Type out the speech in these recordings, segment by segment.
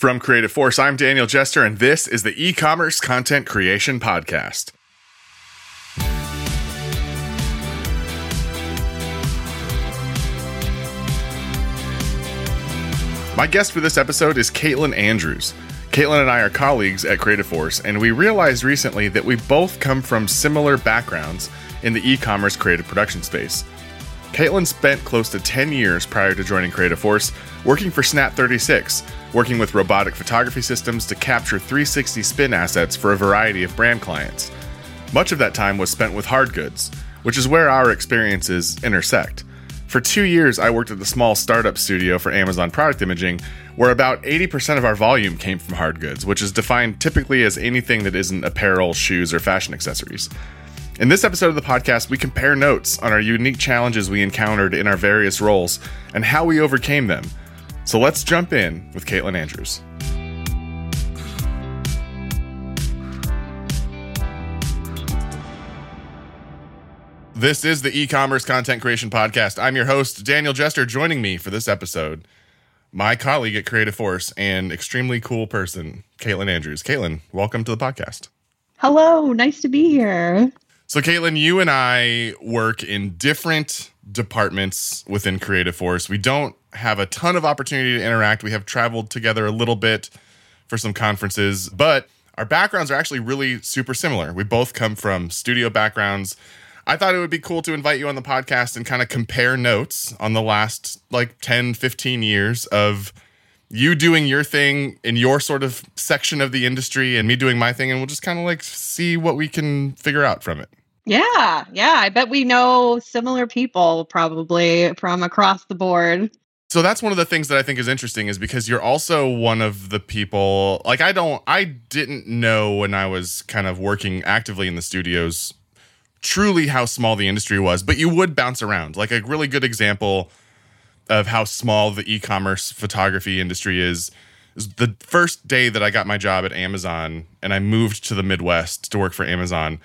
From Creative Force, I'm Daniel Jester, and this is the e commerce content creation podcast. My guest for this episode is Caitlin Andrews. Caitlin and I are colleagues at Creative Force, and we realized recently that we both come from similar backgrounds in the e commerce creative production space. Caitlin spent close to 10 years prior to joining Creative Force working for Snap36, working with robotic photography systems to capture 360 spin assets for a variety of brand clients. Much of that time was spent with hard goods, which is where our experiences intersect. For two years, I worked at the small startup studio for Amazon Product Imaging, where about 80% of our volume came from hard goods, which is defined typically as anything that isn't apparel, shoes, or fashion accessories. In this episode of the podcast, we compare notes on our unique challenges we encountered in our various roles and how we overcame them. So let's jump in with Caitlin Andrews. This is the e commerce content creation podcast. I'm your host, Daniel Jester. Joining me for this episode, my colleague at Creative Force and extremely cool person, Caitlin Andrews. Caitlin, welcome to the podcast. Hello, nice to be here. So, Caitlin, you and I work in different departments within Creative Force. We don't have a ton of opportunity to interact. We have traveled together a little bit for some conferences, but our backgrounds are actually really super similar. We both come from studio backgrounds. I thought it would be cool to invite you on the podcast and kind of compare notes on the last like 10, 15 years of you doing your thing in your sort of section of the industry and me doing my thing. And we'll just kind of like see what we can figure out from it. Yeah, yeah. I bet we know similar people probably from across the board. So that's one of the things that I think is interesting is because you're also one of the people like I don't I didn't know when I was kind of working actively in the studios truly how small the industry was, but you would bounce around. Like a really good example of how small the e-commerce photography industry is is the first day that I got my job at Amazon and I moved to the Midwest to work for Amazon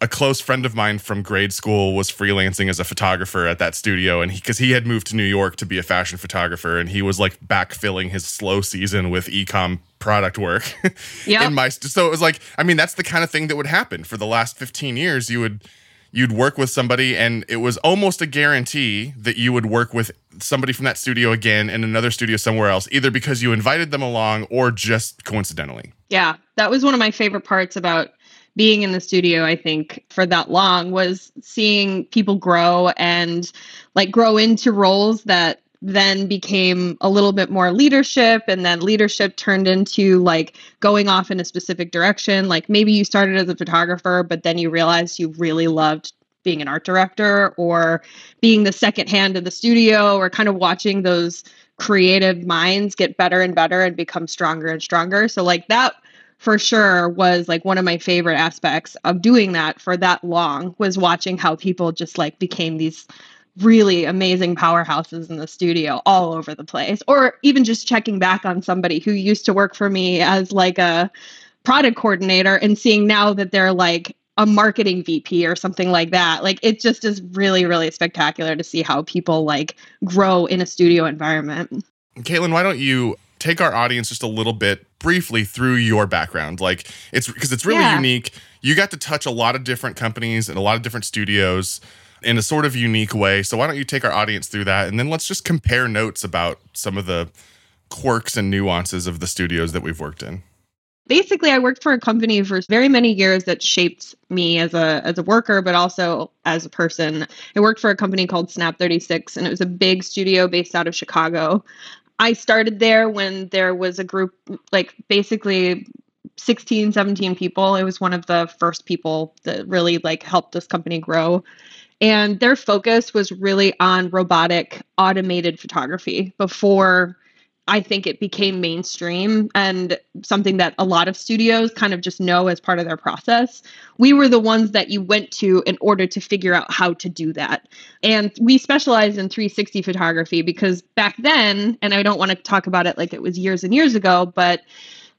a close friend of mine from grade school was freelancing as a photographer at that studio and he because he had moved to New York to be a fashion photographer and he was like backfilling his slow season with ecom product work. Yeah. in my so it was like I mean that's the kind of thing that would happen for the last 15 years you would you'd work with somebody and it was almost a guarantee that you would work with somebody from that studio again in another studio somewhere else either because you invited them along or just coincidentally. Yeah, that was one of my favorite parts about being in the studio, I think, for that long was seeing people grow and like grow into roles that then became a little bit more leadership and then leadership turned into like going off in a specific direction. Like maybe you started as a photographer but then you realized you really loved being an art director or being the second hand in the studio or kind of watching those creative minds get better and better and become stronger and stronger. So like that for sure was like one of my favorite aspects of doing that for that long was watching how people just like became these really amazing powerhouses in the studio all over the place or even just checking back on somebody who used to work for me as like a product coordinator and seeing now that they're like a marketing VP or something like that. Like it just is really, really spectacular to see how people like grow in a studio environment. Caitlin, why don't you take our audience just a little bit briefly through your background. Like it's because it's really Yeah. unique. You got to touch a lot of different companies and a lot of different studios in a sort of unique way. So why don't you take our audience through that and then let's just compare notes about some of the quirks and nuances of the studios that we've worked in. basically I worked for a company for very many years that shaped me as a as a worker but also as a person. I worked for a company called Snap36 and it was a big studio based out of Chicago. I started there when there was a group like basically 16 17 people. It was one of the first people that really like helped this company grow. And their focus was really on robotic automated photography before I think it became mainstream and something that a lot of studios kind of just know as part of their process. We were the ones that you went to in order to figure out how to do that. And we specialized in 360 photography because back then, and I don't want to talk about it like it was years and years ago, but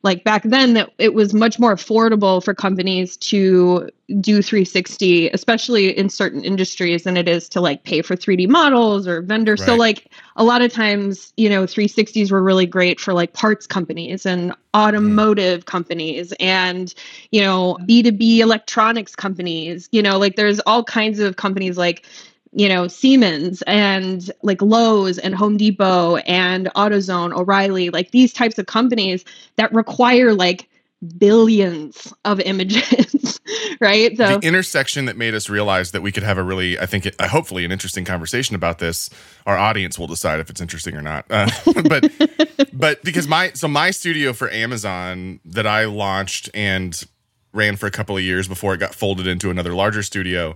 like back then that it was much more affordable for companies to do 360 especially in certain industries than it is to like pay for 3d models or vendors right. so like a lot of times you know 360s were really great for like parts companies and automotive mm. companies and you know b2b electronics companies you know like there's all kinds of companies like you know, Siemens and like Lowe's and Home Depot and AutoZone, O'Reilly, like these types of companies that require like billions of images, right? So the intersection that made us realize that we could have a really, I think, hopefully, an interesting conversation about this. Our audience will decide if it's interesting or not. Uh, but, but because my so my studio for Amazon that I launched and ran for a couple of years before it got folded into another larger studio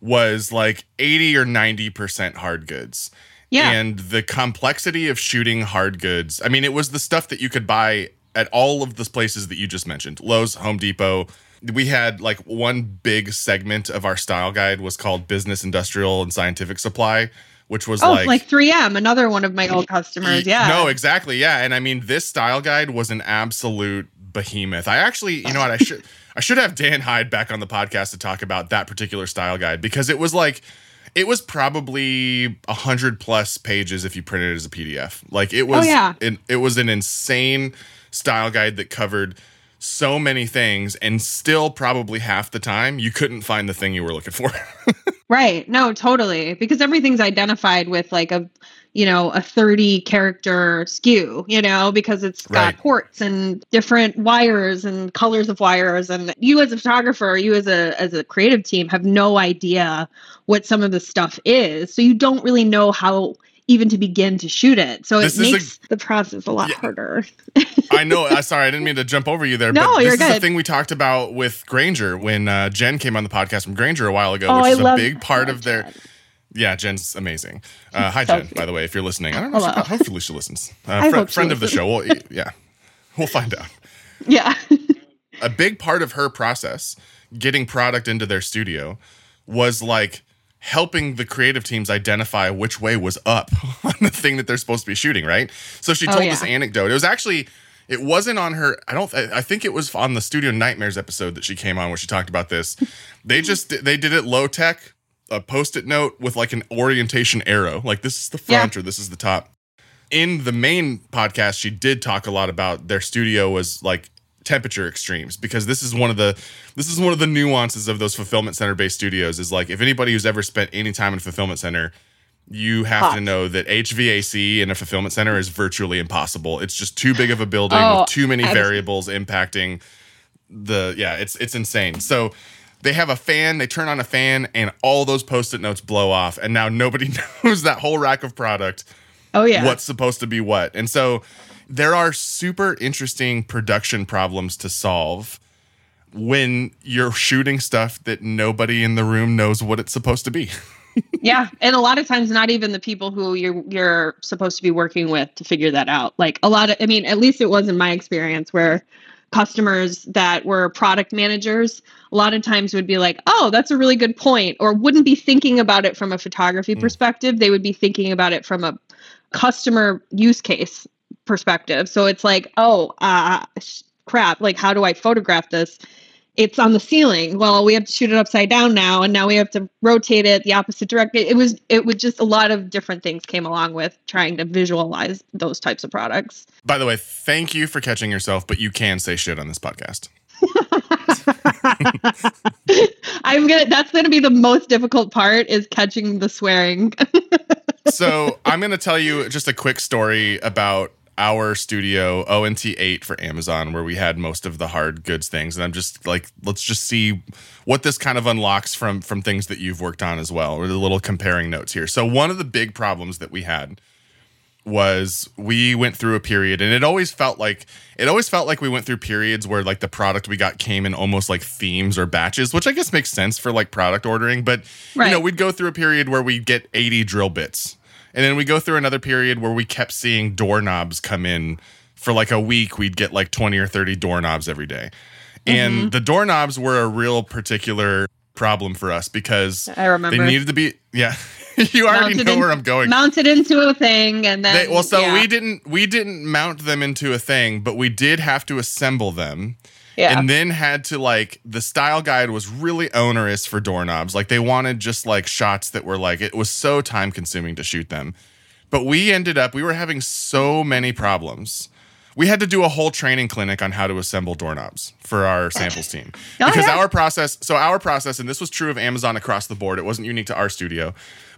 was like 80 or 90% hard goods. Yeah. And the complexity of shooting hard goods, I mean, it was the stuff that you could buy at all of the places that you just mentioned Lowe's, Home Depot. We had like one big segment of our style guide was called Business, Industrial, and Scientific Supply, which was oh, like like 3M, another one of my old customers. Yeah. No, exactly. Yeah. And I mean, this style guide was an absolute behemoth. I actually, you know what, I should I should have Dan Hyde back on the podcast to talk about that particular style guide because it was like it was probably a hundred plus pages if you printed it as a PDF. Like it oh, was, oh, yeah. An, it was an insane style guide that covered so many things, and still probably half the time you couldn't find the thing you were looking for. right? No, totally, because everything's identified with like a you know, a 30 character SKU, you know, because it's got right. ports and different wires and colors of wires. And you as a photographer, you as a as a creative team have no idea what some of the stuff is. So you don't really know how even to begin to shoot it. So this it makes a, the process a lot yeah, harder. I know. Uh, sorry, I didn't mean to jump over you there. No, but this you're is good. the thing we talked about with Grainger when uh, Jen came on the podcast from Grainger a while ago, oh, which is a big part of their. Jen. Yeah, Jen's amazing. Uh, hi, Jen. By the way, if you're listening, I don't know. She, hopefully, she listens. Uh, fr- friend of the show. We'll, yeah, we'll find out. Yeah. a big part of her process, getting product into their studio, was like helping the creative teams identify which way was up on the thing that they're supposed to be shooting. Right. So she oh, told oh, yeah. this anecdote. It was actually. It wasn't on her. I don't. I think it was on the Studio Nightmares episode that she came on where she talked about this. They just they did it low tech a post-it note with like an orientation arrow. Like this is the front yeah. or this is the top. In the main podcast, she did talk a lot about their studio was like temperature extremes because this is one of the this is one of the nuances of those fulfillment center based studios is like if anybody who's ever spent any time in a fulfillment center you have Hot. to know that HVAC in a fulfillment center is virtually impossible. It's just too big of a building oh, with too many variables impacting the yeah, it's it's insane. So they have a fan, they turn on a fan, and all those post-it notes blow off, and now nobody knows that whole rack of product. Oh yeah, what's supposed to be what, and so there are super interesting production problems to solve when you're shooting stuff that nobody in the room knows what it's supposed to be. yeah, and a lot of times not even the people who you're you're supposed to be working with to figure that out. Like a lot of I mean, at least it was in my experience where customers that were product managers a lot of times would be like oh that's a really good point or wouldn't be thinking about it from a photography mm. perspective they would be thinking about it from a customer use case perspective so it's like oh uh, crap like how do i photograph this it's on the ceiling. Well, we have to shoot it upside down now, and now we have to rotate it the opposite direction. It was it was just a lot of different things came along with trying to visualize those types of products. By the way, thank you for catching yourself, but you can say shit on this podcast. I'm gonna that's gonna be the most difficult part is catching the swearing. so I'm gonna tell you just a quick story about our studio ONT8 for Amazon where we had most of the hard goods things and I'm just like let's just see what this kind of unlocks from from things that you've worked on as well or the little comparing notes here. So one of the big problems that we had was we went through a period and it always felt like it always felt like we went through periods where like the product we got came in almost like themes or batches which i guess makes sense for like product ordering but right. you know we'd go through a period where we'd get 80 drill bits and then we go through another period where we kept seeing doorknobs come in for like a week. We'd get like 20 or 30 doorknobs every day. And mm-hmm. the doorknobs were a real particular problem for us because I remember they needed to be, yeah, you already know in- where I'm going. mounted into a thing, and then They, well, so yeah, we didn't we didn't mount them into a thing, but we did have to assemble them. yeah. and then had to like the style guide was really onerous for doorknobs like they wanted just like shots that were like it was so time consuming to shoot them but we ended up we were having so many problems we had to do a whole training clinic on how to assemble doorknobs for our samples team Oh, because yeah. our process so our process and this was true of amazon across the board it wasn't unique to our studio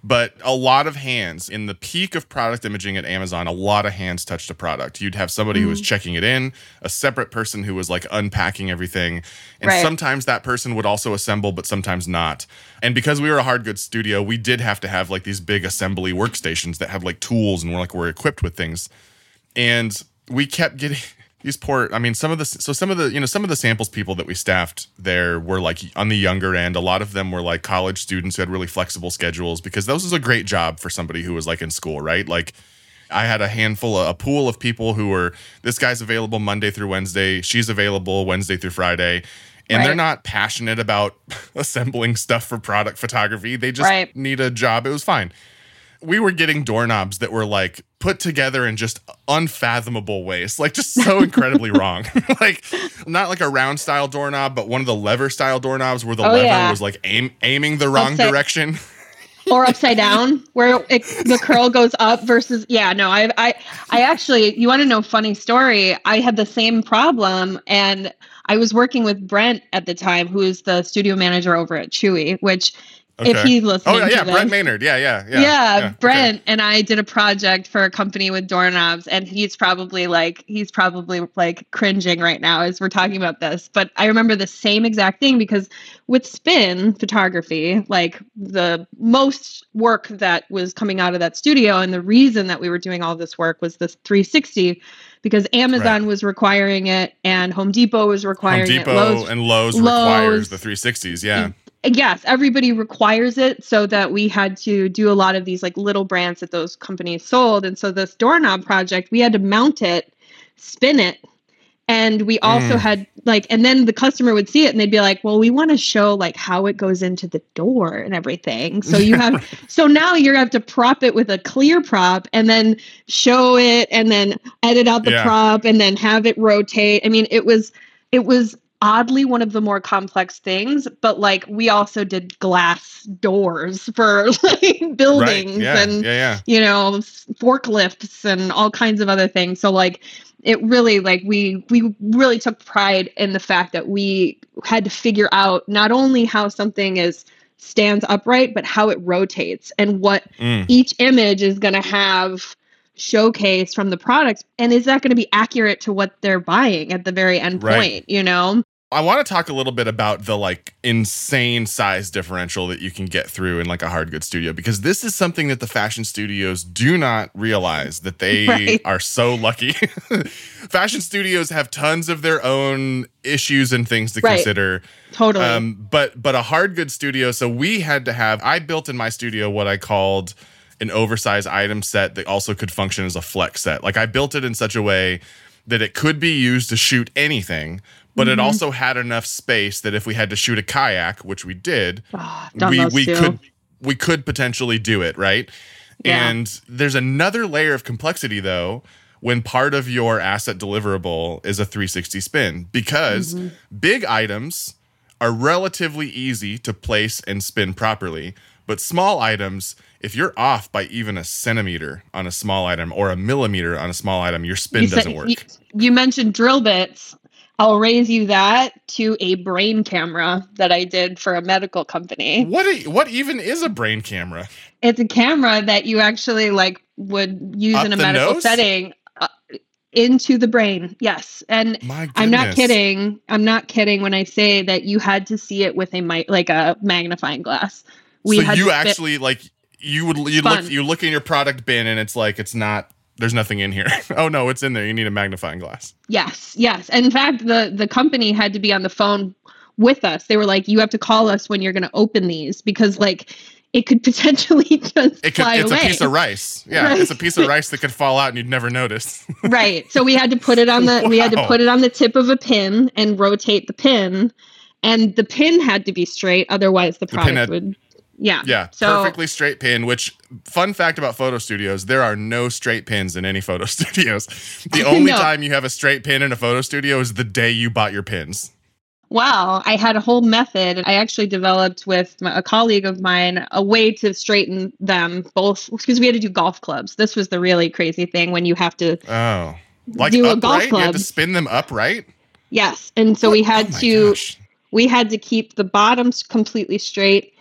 but a lot of hands in the peak of product imaging at amazon a lot of hands touched a product you'd have somebody Mm-hmm. who was checking it in a separate person who was like unpacking everything and Right. sometimes that person would also assemble but sometimes not and because we were a hard goods studio we did have to have like these big assembly workstations that have like tools and we're like we're equipped with things and we kept getting these poor i mean some of the so some of the you know some of the samples people that we staffed there were like on the younger end. A lot of them were like college students who had really flexible schedules because those was a great job for somebody who was like in school right? Like i had a handful a pool of people who were this guy's available monday through wednesday she's available wednesday through friday. And they're not passionate about assembling stuff for product photography. They just Right. need a job. It was fine. We were getting doorknobs that were like put together in just unfathomable ways, like just so incredibly wrong. like not like a round style doorknob, but one of the lever style doorknobs where the Oh, lever yeah. was like aim aiming the wrong Upside- direction. or upside down where it, the curl goes up versus yeah no i i i actually you want to know funny story i had the same problem and i was working with brent at the time who is the studio manager over at chewy which if Okay. he's listening Oh yeah, yeah, Brent Maynard. Yeah, yeah, yeah. yeah, okay. Brent and I did a project for a company with doorknobs, and he's probably like he's probably like cringing right now as we're talking about this. But I remember the same exact thing because with spin photography, like the most work that was coming out of that studio, and the reason that we were doing all this work was this 360 because Amazon was requiring it and Home Depot was Home requiring Depot it. Lowe's and Lowe's, Lowe's- requires the 360s. Yeah. Mm, yes everybody requires it so that we had to do a lot of these like little brands that those companies sold and so this doorknob project we had to mount it spin it and we also Mm. had like and then the customer would see it and they'd be like well we want to show like how it goes into the door and everything so you have so now you're gonna have to prop it with a clear prop and then show it and then edit out the Yeah. prop and then have it rotate i mean it was it was oddly one of the more complex things but like we also did glass doors for like Right. buildings Yeah. and yeah. Yeah. you know forklifts and all kinds of other things so like it really like we we really took pride in the fact that we had to figure out not only how something is stands upright but how it rotates and what Mm. each image is going to have showcase from the products and is that going to be accurate to what they're buying at the very end Right. point you know I want to talk a little bit about the like insane size differential that you can get through in like a hard good studio because this is something that the fashion studios do not realize that they Right. are so lucky. fashion studios have tons of their own issues and things to Right. consider. totally Um, but but a hard good studio, so we had to have. I built in my studio what I called an oversized item set that also could function as a flex set. Like I built it in such a way that it could be used to shoot anything, but it Mhm. also had enough space that if we had to shoot a kayak, which we did, done we we too. could we could potentially do it, right? Yeah. And there's another layer of complexity though when part of your asset deliverable is a 360 spin because Mhm. big items are relatively easy to place and spin properly, but small items if you're off by even a centimeter on a small item or a millimeter on a small item, your spin You doesn't work. You, you mentioned drill bits. I'll raise you that to a brain camera that I did for a medical company. what e- what even is a brain camera? It's a camera that you actually like would use Up in a medical nose? setting uh, into the brain. Yes, and I'm not kidding. I'm not kidding when I say that you had to see it with a mi- like a magnifying glass. So had you actually like you would you Fun. look you look in your product bin and it's like it's not there's nothing in here. oh no, it's in there. You need a magnifying glass. Yes, yes. And in fact, the the company had to be on the phone with us. They were like, "You have to call us when you're going to open these because like it could potentially just It could, fly it's away." a piece of rice. Yeah, Right. it's a piece of rice that could fall out and you'd never notice. right. So we had to put it on the we had to put it on the tip of a pin and rotate the pin, and the pin had to be straight. Otherwise, the product had- would Yeah. Yeah, So perfectly straight pin. Which fun fact about photo studios: there are no straight pins in any photo studios. The only No. time you have a straight pin in a photo studio is the day you bought your pins. Wow, I had a whole method. I actually developed with a colleague of mine a way to straighten them both because we had to do golf clubs. This was the really crazy thing when you have to, Oh, like Do a upright? golf You have to club. spin them upright. yes. And so we had Oh to, gosh. we had to keep the bottoms completely straight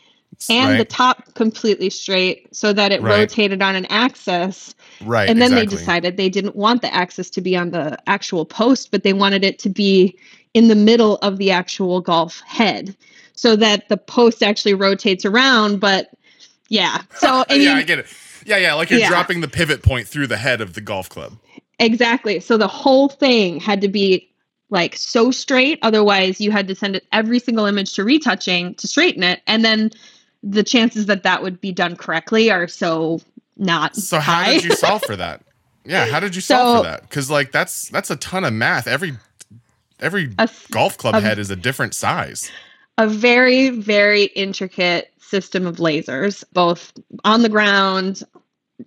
and the top completely straight so that it Right. rotated on an axis. right, and then they decided they didn't want the axis to be on the actual post, but they wanted it to be in the middle of the actual golf head so that the post actually rotates around. But yeah, so I mean, yeah, I get it. Yeah, yeah, like you're Yeah. dropping the pivot point through the head of the golf club. exactly. So the whole thing had to be like so straight. Otherwise, you had to send it every single image to retouching to straighten it. And then the chances that that would be done correctly are so not So how did you solve for that? Yeah, how did you solve for that? Because like that's that's a ton of math. Every every A golf club a- head is a different size. a very very intricate system of lasers both on the ground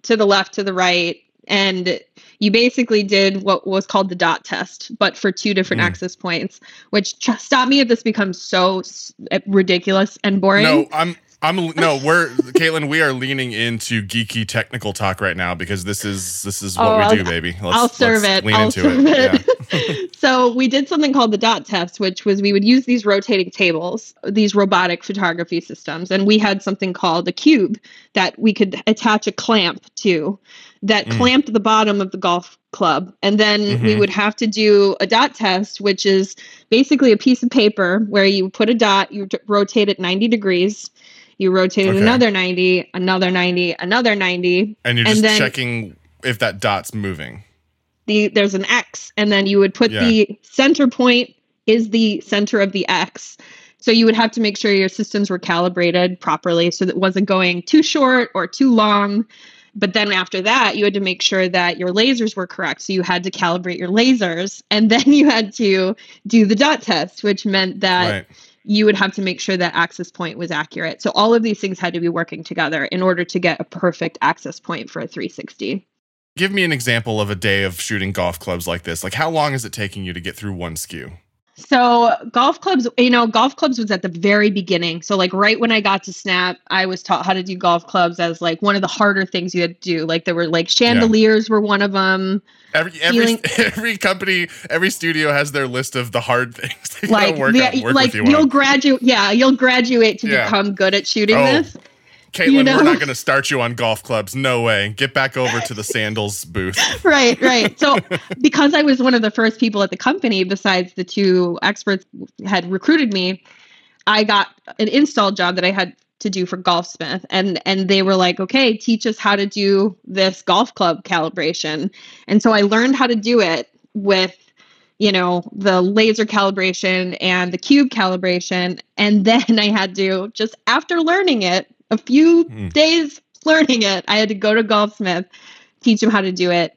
to the left to the right and you basically did what was called the dot test but for two different Mm. axis points which tr- stop me if this becomes so s- ridiculous and boring No, I'm I'm no, we're Caitlin, we are leaning into geeky technical talk right now because this is this is what Oh, we I'll- do, baby. Let's, I'll serve it. Lean I'll into serve it. it. so we did something called the dot test, which was we would use these rotating tables, these robotic photography systems, and we had something called a cube that we could attach a clamp to that Mm. clamped the bottom of the golf club. And then we Mhm. would have to do a dot test, which is basically a piece of paper where you put a dot, you rotate it 90 degrees. You rotate Okay. another 90, another 90, another 90, And you're And just then- checking if that dot's moving. the there's an X, and then you would put Yeah. the center point is the center of the X. So you would have to make sure your systems were calibrated properly so that it wasn't going too short or too long. But then after that, you had to make sure that your lasers were correct. So you had to calibrate your lasers, and then you had to do the dot test, which meant that right. You would have to make sure that axis point was accurate. So all of these things had to be working together in order to get a perfect axis point for a 360. Give me an example of a day of shooting golf clubs like this. Like how long is it taking you to get through one SKU? So golf clubs, you know, golf clubs was at the very beginning. So like right when I got to Snap, I was taught how to do golf clubs as like one of the harder things you had to do. Like there were like chandeliers were one of them. Every every Feeling- every company, every studio has their list of the hard things they Like gotta work, yeah, on, work like you you'll graduate. Yeah, you'll graduate to Yeah. become good at shooting Oh, this. Caitlin, you know? we're not going to start you on golf clubs. No way. Get back over to the sandals booth. right, right. So because I was one of the first people at the company, besides the two experts had recruited me, I got an install job that I had to do for Golfsmith, and and they were like, okay, teach us how to do this golf club calibration, and so I learned how to do it with you know the laser calibration and the cube calibration and then i had to just after learning it a few Hmm. days learning it i had to go to golfsmith teach them how to do it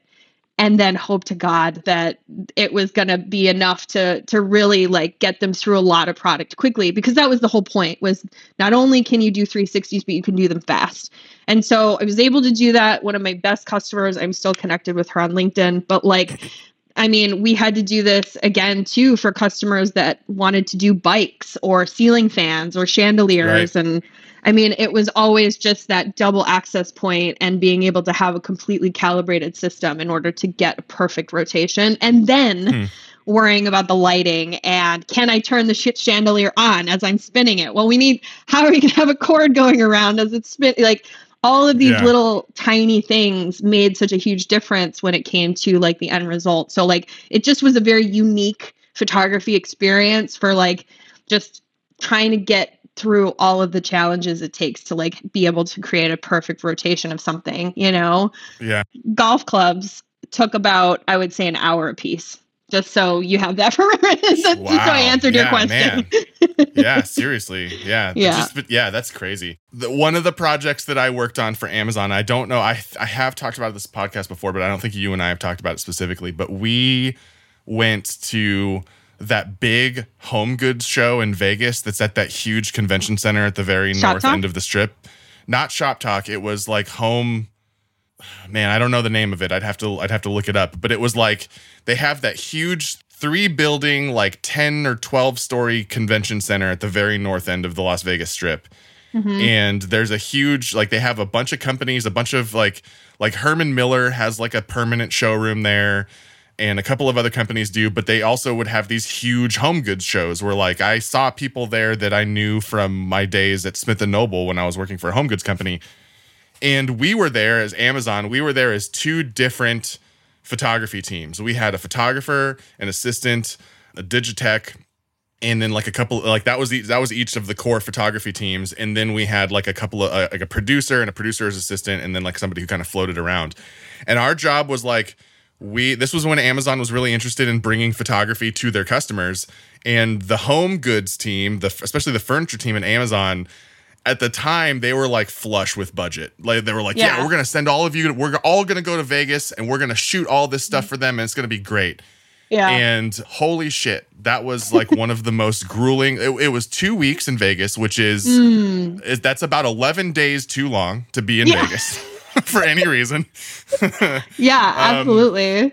and then hope to god that it was going to be enough to to really like get them through a lot of product quickly because that was the whole point was not only can you do 360s but you can do them fast and so i was able to do that one of my best customers i'm still connected with her on linkedin but like I mean, we had to do this again too for customers that wanted to do bikes or ceiling fans or chandeliers. And I mean, it was always just that double axis point and being able to have a completely calibrated system in order to get a perfect rotation. And then Hmm. worrying about the lighting and can I turn the shit chandelier on as I'm spinning it? Well, we need, how are we going to have a cord going around as it's spin? Like, all of these Yeah. little tiny things made such a huge difference when it came to like the end result. So like it just was a very unique photography experience for like just trying to get through all of the challenges it takes to like be able to create a perfect rotation of something, you know. Yeah. Golf clubs took about I would say an hour a piece. Just so you have that for just so I answered your Yeah, question. yeah, seriously. Yeah. Yeah. Just, but yeah, that's crazy. The, one of the projects that I worked on for Amazon, I don't know, I, I have talked about this podcast before, but I don't think you and I have talked about it specifically. But we went to that big home goods show in Vegas that's at that huge convention center at the very Shop north Talk? end of the strip. Not Shop Talk, it was like home man, I don't know the name of it. I'd have to I'd have to look it up. But it was like they have that huge three building like 10 or 12 story convention center at the very north end of the Las Vegas strip. Mhm. And there's a huge like they have a bunch of companies, a bunch of like like Herman Miller has like a permanent showroom there and a couple of other companies do, but they also would have these huge home goods shows where like I saw people there that I knew from my days at Smith and Noble when I was working for a home goods company. And we were there as Amazon, we were there as two different photography teams. We had a photographer, an assistant, a digitech, and then like a couple like that was the, that was each of the core photography teams and then we had like a couple of uh, like a producer and a producer's assistant and then like somebody who kind of floated around and our job was like we this was when amazon was really interested in bringing photography to their customers and the home goods team the especially the furniture team at amazon at the time they were like flush with budget like they were like yeah, Yeah. we're gonna send all of you we're all gonna go to vegas and we're gonna shoot all this stuff for them and it's gonna be great Yeah. and holy shit, that was like one of the most grueling. It, it was two weeks in Vegas, which is, Mm. is that's about eleven days too long to be in Yeah. Vegas for any reason. Yeah, Um, absolutely.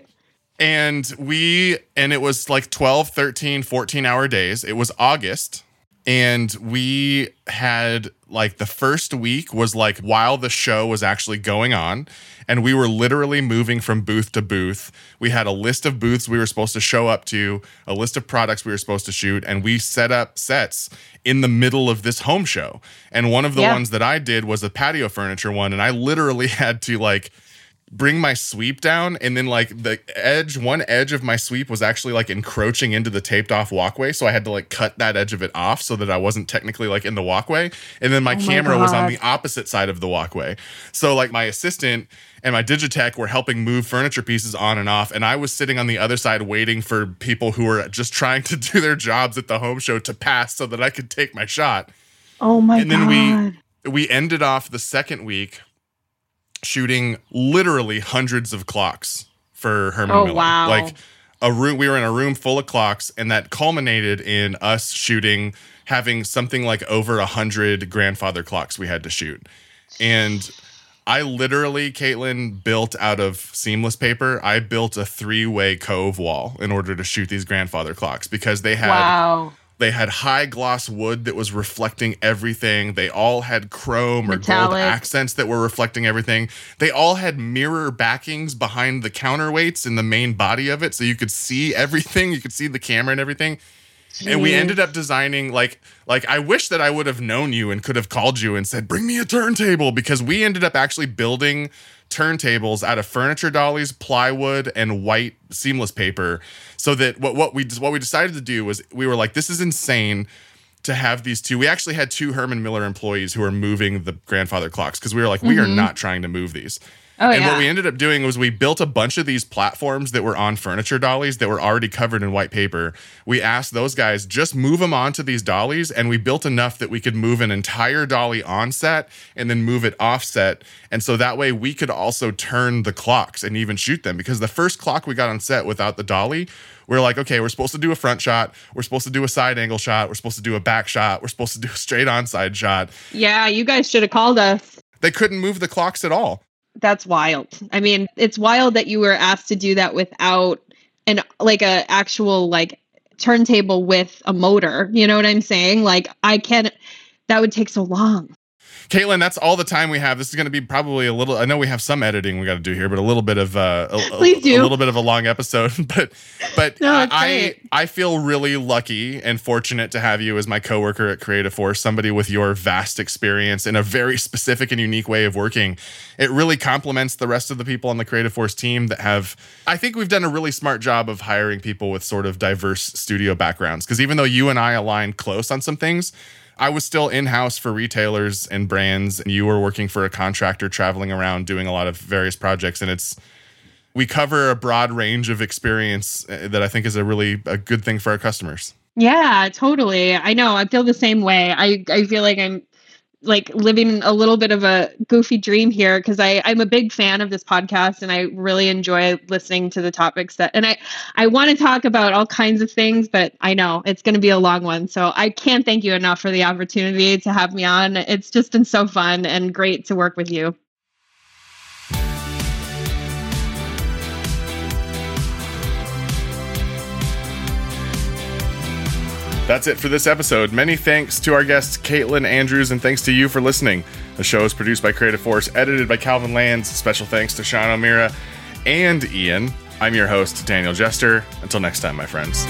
and we and it was like 12 13 14 hour days it was august and we had like the first week was like while the show was actually going on and we were literally moving from booth to booth we had a list of booths we were supposed to show up to a list of products we were supposed to shoot and we set up sets in the middle of this home show and one of the Yeah. ones that i did was a patio furniture one and i literally had to like bring my sweep down and then like the edge one edge of my sweep was actually like encroaching into the taped off walkway so i had to like cut that edge of it off so that i wasn't technically like in the walkway and then my Oh my camera was on the opposite side of the walkway so like my assistant and my digitech were helping move furniture pieces on and off and i was sitting on the other side waiting for people who were just trying to do their jobs at the home show to pass so that i could take my shot Oh my God. and then god. we we ended off the second week shooting literally hundreds of clocks for Herman Oh, Miller. wow. Like a room we were in a room full of clocks and that culminated in us shooting having something like over a hundred grandfather clocks we had to shoot. And I literally, Caitlin, built out of seamless paper. I built a three-way cove wall in order to shoot these grandfather clocks because they had wow. They had high gloss wood that was reflecting everything. They all had chrome or gold accents that were reflecting everything. They all had mirror backings behind the counterweights in the main body of it, so you could see everything. You could see the camera and everything. And we ended up designing like like I wish that I would have known you and could have called you and said, "Bring me a turntable," because we ended up actually building turntables out of furniture dollies, plywood, and white seamless paper. So that what what we what we decided to do was we were like, "This is insane." To have these two, we actually had two Herman Miller employees who were moving the grandfather clocks because we were like, we are Mhm. not trying to move these. Oh and yeah. what we ended up doing was we built a bunch of these platforms that were on furniture dollies that were already covered in white paper. We asked those guys just move them onto these dollies, and we built enough that we could move an entire dolly on set and then move it offset. And so that way we could also turn the clocks and even shoot them because the first clock we got on set without the dolly. We're like, okay, we're supposed to do a front shot. We're supposed to do a side angle shot. We're supposed to do a back shot. We're supposed to do a straight on side shot. yeah, you guys should have called us. They couldn't move the clocks at all. That's wild. I mean, it's wild that you were asked to do that without an like a actual like turntable with a motor. You know what I'm saying? Like I can't that would take so long. Caitlin, that's all the time we have. This is going to be probably a little. I know we have some editing we got to do here, but a little bit of uh, a, a- a little bit of a long episode. But but No, I great. I feel really lucky and fortunate to have you as my coworker at Creative Force, somebody with your vast experience in a very specific and unique way of working. It really complements the rest of the people on the Creative Force team that have. I think we've done a really smart job of hiring people with sort of diverse studio backgrounds. Because even though you and I align close on some things. I was still in house for retailers and brands, and you were working for a contractor traveling around doing a lot of various projects. And it's, we cover a broad range of experience uh, that I think is a really a good thing for our customers. Yeah, totally. I know. I feel the same way. I I feel like I'm like living a little bit of a goofy dream here because I I'm a big fan of this podcast and I really enjoy listening to the topics that and I I want to talk about all kinds of things but I know it's going to be a long one so I can't thank you enough for the opportunity to have me on it's just been so fun and great to work with you. That's it for this episode. Many thanks to our guests, Caitlin Andrews, and thanks to you for listening. The show is produced by Creative Force, edited by Calvin Lanz. Special thanks to Sean O'Meara and Ian. I'm your host, Daniel Jester. Until next time, my friends.